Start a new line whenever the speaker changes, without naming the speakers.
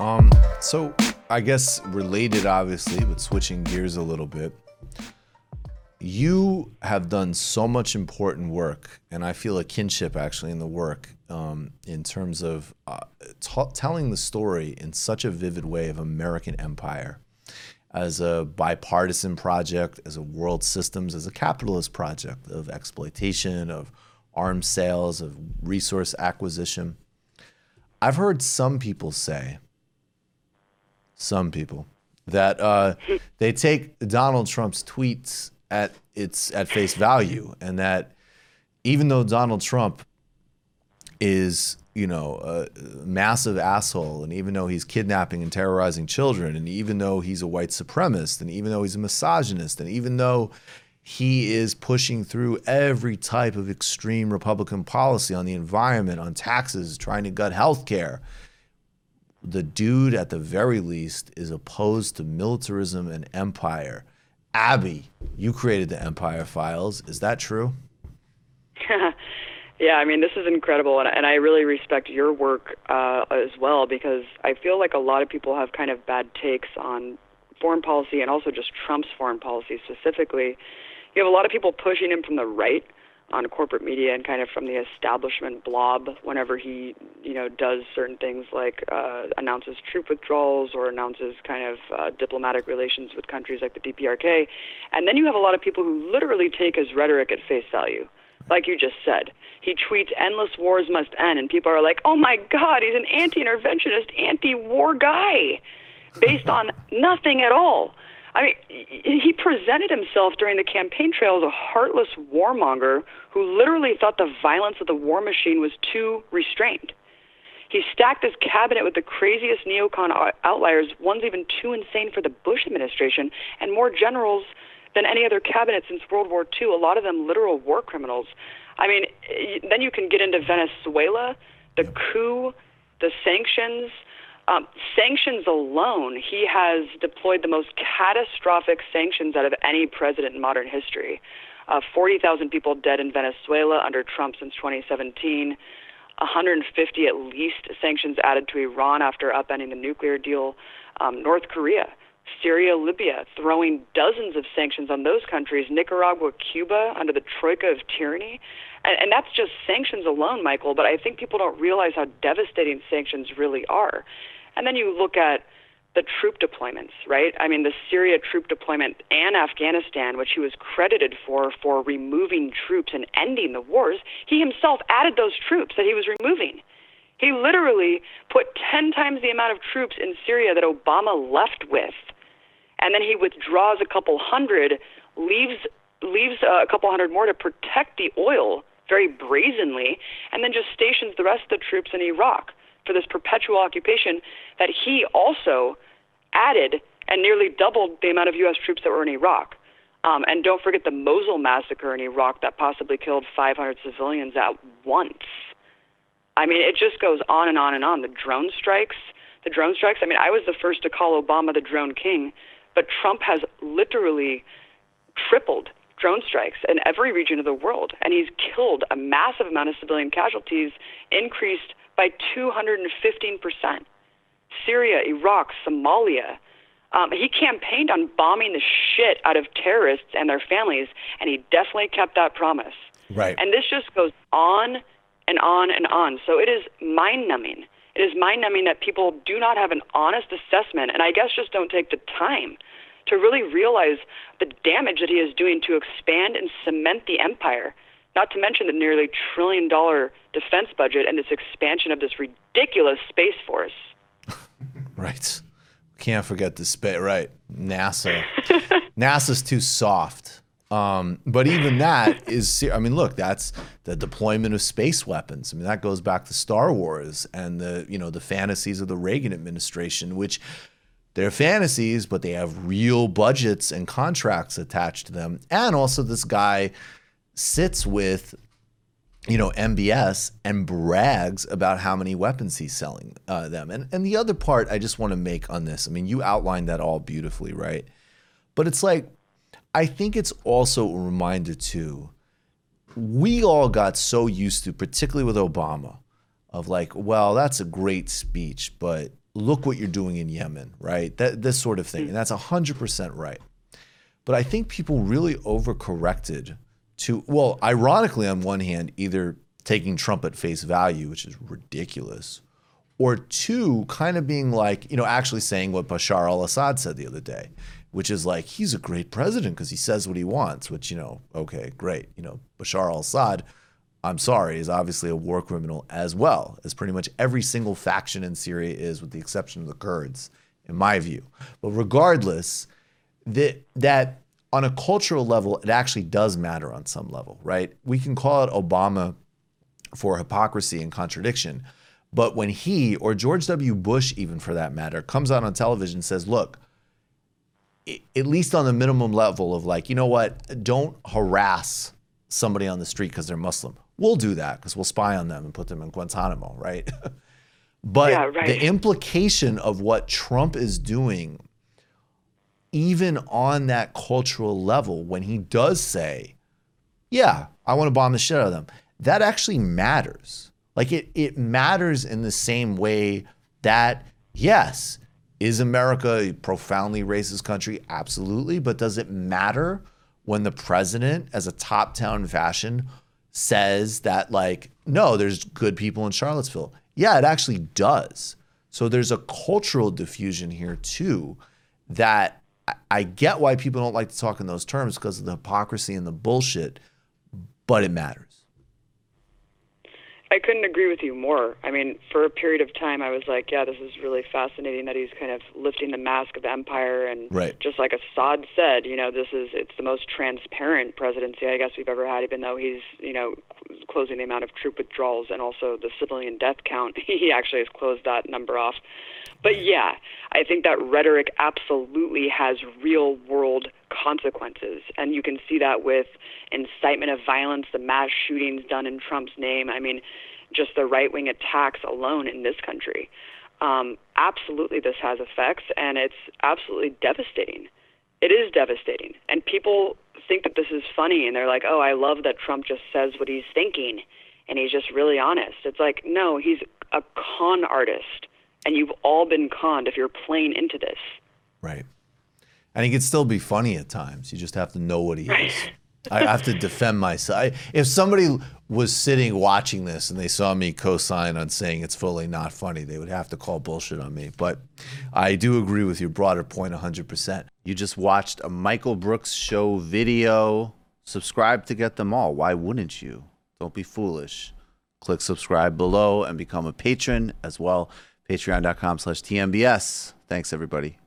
Um, so I guess related, obviously, but switching gears a little bit. You have done so much important work, and I feel a kinship actually in the work um, in terms of uh, t- telling the story in such a vivid way of American empire as a bipartisan project, as a world systems, as a capitalist project of exploitation, of arms sales, of resource acquisition. I've heard some people say, some people, that uh, they take Donald Trump's tweets at its at face value, and that even though Donald Trump is you know a massive asshole, and even though he's kidnapping and terrorizing children, and even though he's a white supremacist, and even though he's a misogynist, and even though he is pushing through every type of extreme Republican policy on the environment, on taxes, trying to gut health care. The dude, at the very least, is opposed to militarism and empire. Abby, you created the Empire Files. Is that true?
yeah, I mean, this is incredible, and, and I really respect your work uh, as well because I feel like a lot of people have kind of bad takes on foreign policy and also just Trump's foreign policy specifically. You have a lot of people pushing him from the right on corporate media and kind of from the establishment blob whenever he you know does certain things like uh, announces troop withdrawals or announces kind of uh, diplomatic relations with countries like the DPRK, and then you have a lot of people who literally take his rhetoric at face value. Like you just said, he tweets "endless wars must end," and people are like, "Oh my God, he's an anti-interventionist, anti-war guy," based on nothing at all. I mean, he presented himself during the campaign trail as a heartless warmonger who literally thought the violence of the war machine was too restrained. He stacked his cabinet with the craziest neocon outliers, ones even too insane for the Bush administration, and more generals than any other cabinet since World War II, a lot of them literal war criminals. I mean, then you can get into Venezuela, the coup, the sanctions. Um, sanctions alone, he has deployed the most catastrophic sanctions out of any president in modern history. Uh, 40,000 people dead in Venezuela under Trump since 2017. 150 at least sanctions added to Iran after upending the nuclear deal. Um, North Korea, Syria, Libya, throwing dozens of sanctions on those countries. Nicaragua, Cuba, under the troika of tyranny. And, and that's just sanctions alone, Michael. But I think people don't realize how devastating sanctions really are. And then you look at the troop deployments, right? I mean, the Syria troop deployment and Afghanistan, which he was credited for for removing troops and ending the wars, he himself added those troops that he was removing. He literally put 10 times the amount of troops in Syria that Obama left with. And then he withdraws a couple hundred, leaves leaves a couple hundred more to protect the oil very brazenly, and then just stations the rest of the troops in Iraq for this perpetual occupation that he also added and nearly doubled the amount of U.S. troops that were in Iraq. Um, and don't forget the Mosul massacre in Iraq that possibly killed 500 civilians at once. I mean, it just goes on and on and on. The drone strikes, the drone strikes. I mean, I was the first to call Obama the drone king, but Trump has literally tripled drone strikes in every region of the world, and he's killed a massive amount of civilian casualties, increased by 215%. Syria, Iraq, Somalia. Um, he campaigned on bombing the shit out of terrorists and their families, and he definitely kept that promise.
Right.
And this just goes on and on and on. So it is mind numbing. It is mind numbing that people do not have an honest assessment, and I guess just don't take the time to really realize the damage that he is doing to expand and cement the empire not to mention the nearly trillion dollar defense budget and this expansion of this ridiculous space force.
right. Can't forget the space. Right. NASA. NASA's too soft. Um, but even that is, I mean, look, that's the deployment of space weapons. I mean, that goes back to Star Wars and the, you know, the fantasies of the Reagan administration, which they're fantasies, but they have real budgets and contracts attached to them. And also this guy sits with you know MBS and brags about how many weapons he's selling uh, them. And and the other part I just want to make on this. I mean, you outlined that all beautifully, right? But it's like I think it's also a reminder too. We all got so used to, particularly with Obama, of like, well, that's a great speech, but look what you're doing in Yemen, right? That this sort of thing, and that's hundred percent right. But I think people really overcorrected to well, ironically, on one hand, either taking Trump at face value, which is ridiculous, or two, kind of being like, you know, actually saying what Bashar al-Assad said the other day, which is like he's a great president because he says what he wants, which you know, okay, great, you know, Bashar al-Assad I'm sorry, is obviously a war criminal as well, as pretty much every single faction in Syria is, with the exception of the Kurds, in my view. But regardless, that that on a cultural level, it actually does matter on some level, right? We can call it Obama for hypocrisy and contradiction. But when he or George W. Bush, even for that matter, comes out on television and says, look, at least on the minimum level of like, you know what, don't harass somebody on the street because they're Muslim. We'll do that because we'll spy on them and put them in Guantanamo, right? but yeah, right. the implication of what Trump is doing, even on that cultural level, when he does say, yeah, I want to bomb the shit out of them, that actually matters. Like it, it matters in the same way that, yes, is America a profoundly racist country? Absolutely. But does it matter when the president, as a top town fashion, says that like no there's good people in charlottesville yeah it actually does so there's a cultural diffusion here too that i get why people don't like to talk in those terms because of the hypocrisy and the bullshit but it matters
I couldn't agree with you more. I mean, for a period of time, I was like, yeah, this is really fascinating that he's kind of lifting the mask of empire. And
right.
just like Assad said, you know, this is it's the most transparent presidency I guess we've ever had. Even though he's, you know, closing the amount of troop withdrawals and also the civilian death count, he actually has closed that number off. But yeah, I think that rhetoric absolutely has real world consequences. And you can see that with incitement of violence, the mass shootings done in Trump's name. I mean, just the right wing attacks alone in this country. Um, absolutely, this has effects, and it's absolutely devastating. It is devastating. And people think that this is funny, and they're like, oh, I love that Trump just says what he's thinking, and he's just really honest. It's like, no, he's a con artist and you've all been conned if you're playing into this.
Right. And he can still be funny at times. You just have to know what he is. I have to defend myself. If somebody was sitting watching this and they saw me co-sign on saying it's fully not funny, they would have to call bullshit on me. But I do agree with your broader point 100%. You just watched a Michael Brooks show video. Subscribe to get them all. Why wouldn't you? Don't be foolish. Click subscribe below and become a patron as well patreon.com slash TMBS. Thanks, everybody.